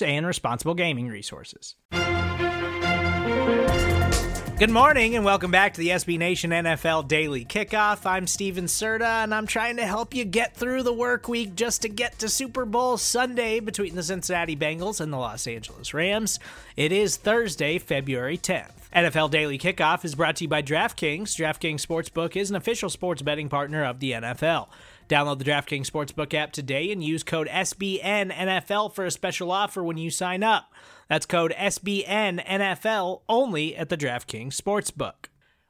and responsible gaming resources. Good morning and welcome back to the SB Nation NFL Daily Kickoff. I'm Steven Serta and I'm trying to help you get through the work week just to get to Super Bowl Sunday between the Cincinnati Bengals and the Los Angeles Rams. It is Thursday, February 10th. NFL Daily Kickoff is brought to you by DraftKings. DraftKings Sportsbook is an official sports betting partner of the NFL. Download the DraftKings Sportsbook app today and use code SBNNFL for a special offer when you sign up. That's code SBNNFL only at the DraftKings Sportsbook.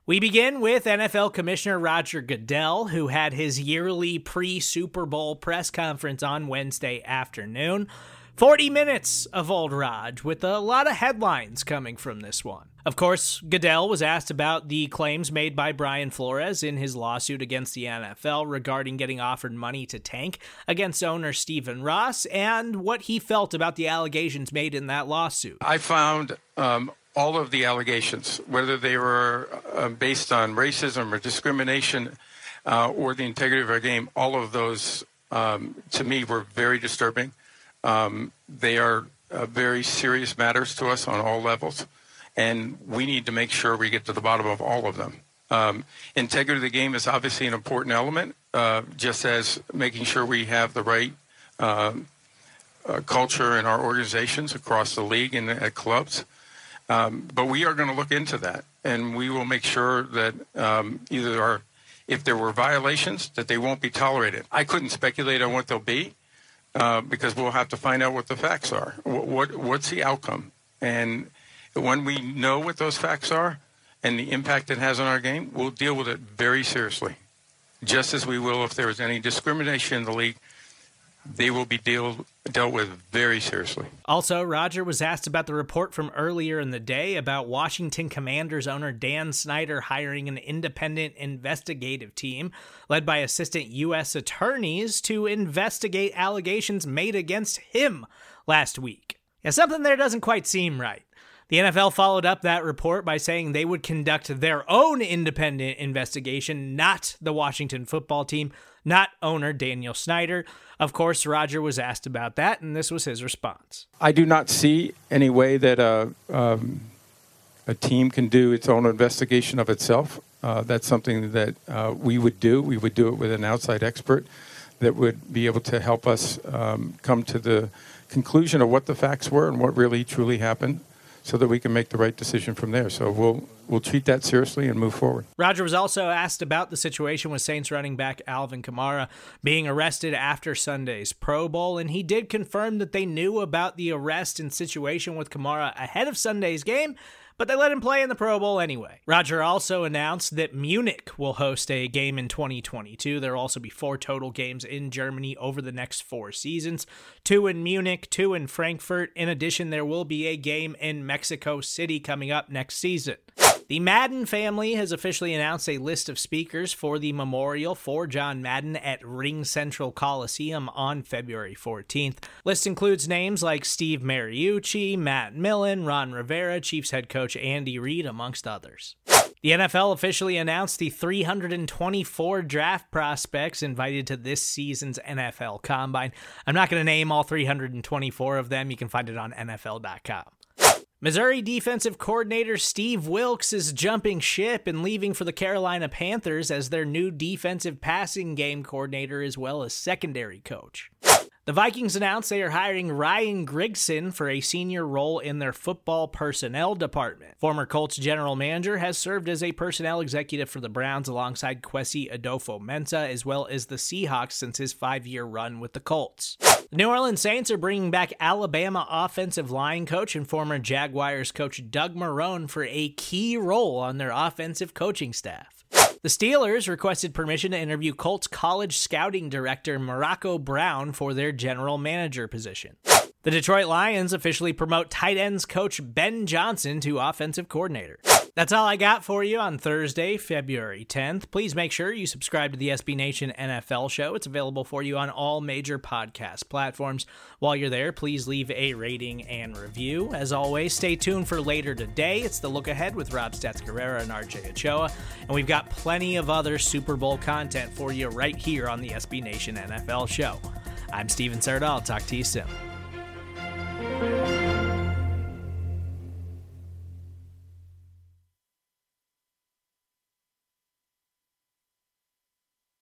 We begin with NFL Commissioner Roger Goodell, who had his yearly pre Super Bowl press conference on Wednesday afternoon. 40 minutes of old Rog, with a lot of headlines coming from this one. Of course, Goodell was asked about the claims made by Brian Flores in his lawsuit against the NFL regarding getting offered money to tank against owner Stephen Ross and what he felt about the allegations made in that lawsuit. I found um, all of the allegations, whether they were uh, based on racism or discrimination uh, or the integrity of our game, all of those um, to me were very disturbing. Um, they are uh, very serious matters to us on all levels, and we need to make sure we get to the bottom of all of them. Um, integrity of the game is obviously an important element, uh, just as making sure we have the right um, uh, culture in our organizations across the league and at clubs. Um, but we are going to look into that, and we will make sure that um, either our, if there were violations, that they won't be tolerated. I couldn't speculate on what they'll be uh, because we'll have to find out what the facts are. What, what, what's the outcome? And when we know what those facts are and the impact it has on our game, we'll deal with it very seriously, just as we will if there is any discrimination in the league. They will be deal, dealt with very seriously. Also, Roger was asked about the report from earlier in the day about Washington Commanders owner Dan Snyder hiring an independent investigative team led by assistant U.S. attorneys to investigate allegations made against him last week. Yeah, something there doesn't quite seem right. The NFL followed up that report by saying they would conduct their own independent investigation, not the Washington football team, not owner Daniel Snyder. Of course, Roger was asked about that, and this was his response. I do not see any way that a, um, a team can do its own investigation of itself. Uh, that's something that uh, we would do. We would do it with an outside expert that would be able to help us um, come to the conclusion of what the facts were and what really truly happened so that we can make the right decision from there. So we'll we'll treat that seriously and move forward. Roger was also asked about the situation with Saints running back Alvin Kamara being arrested after Sunday's Pro Bowl, and he did confirm that they knew about the arrest and situation with Kamara ahead of Sunday's game but they let him play in the Pro Bowl anyway. Roger also announced that Munich will host a game in 2022. There will also be four total games in Germany over the next four seasons two in Munich, two in Frankfurt. In addition, there will be a game in Mexico City coming up next season. The Madden family has officially announced a list of speakers for the memorial for John Madden at RingCentral Coliseum on February 14th. List includes names like Steve Mariucci, Matt Millen, Ron Rivera, Chiefs head coach Andy Reid, amongst others. The NFL officially announced the 324 draft prospects invited to this season's NFL Combine. I'm not going to name all 324 of them. You can find it on NFL.com. Missouri defensive coordinator Steve Wilks is jumping ship and leaving for the Carolina Panthers as their new defensive passing game coordinator as well as secondary coach. The Vikings announced they are hiring Ryan Grigson for a senior role in their football personnel department. Former Colts general manager has served as a personnel executive for the Browns alongside Kwesi Adofo-Mensah as well as the Seahawks since his five year run with the Colts. New Orleans Saints are bringing back Alabama offensive line coach and former Jaguars coach Doug Marrone for a key role on their offensive coaching staff. The Steelers requested permission to interview Colts college scouting director Morocco Brown for their general manager position. The Detroit Lions officially promote tight ends coach Ben Johnson to offensive coordinator. That's all I got for you on Thursday, February 10th. Please make sure you subscribe to the SB Nation NFL show. It's available for you on all major podcast platforms. While you're there, please leave a rating and review. As always, stay tuned for later today. It's the look ahead with Rob Stats Guerrera and RJ Ochoa. And we've got plenty of other Super Bowl content for you right here on the SB Nation NFL show. I'm Steven Serta. I'll talk to you soon.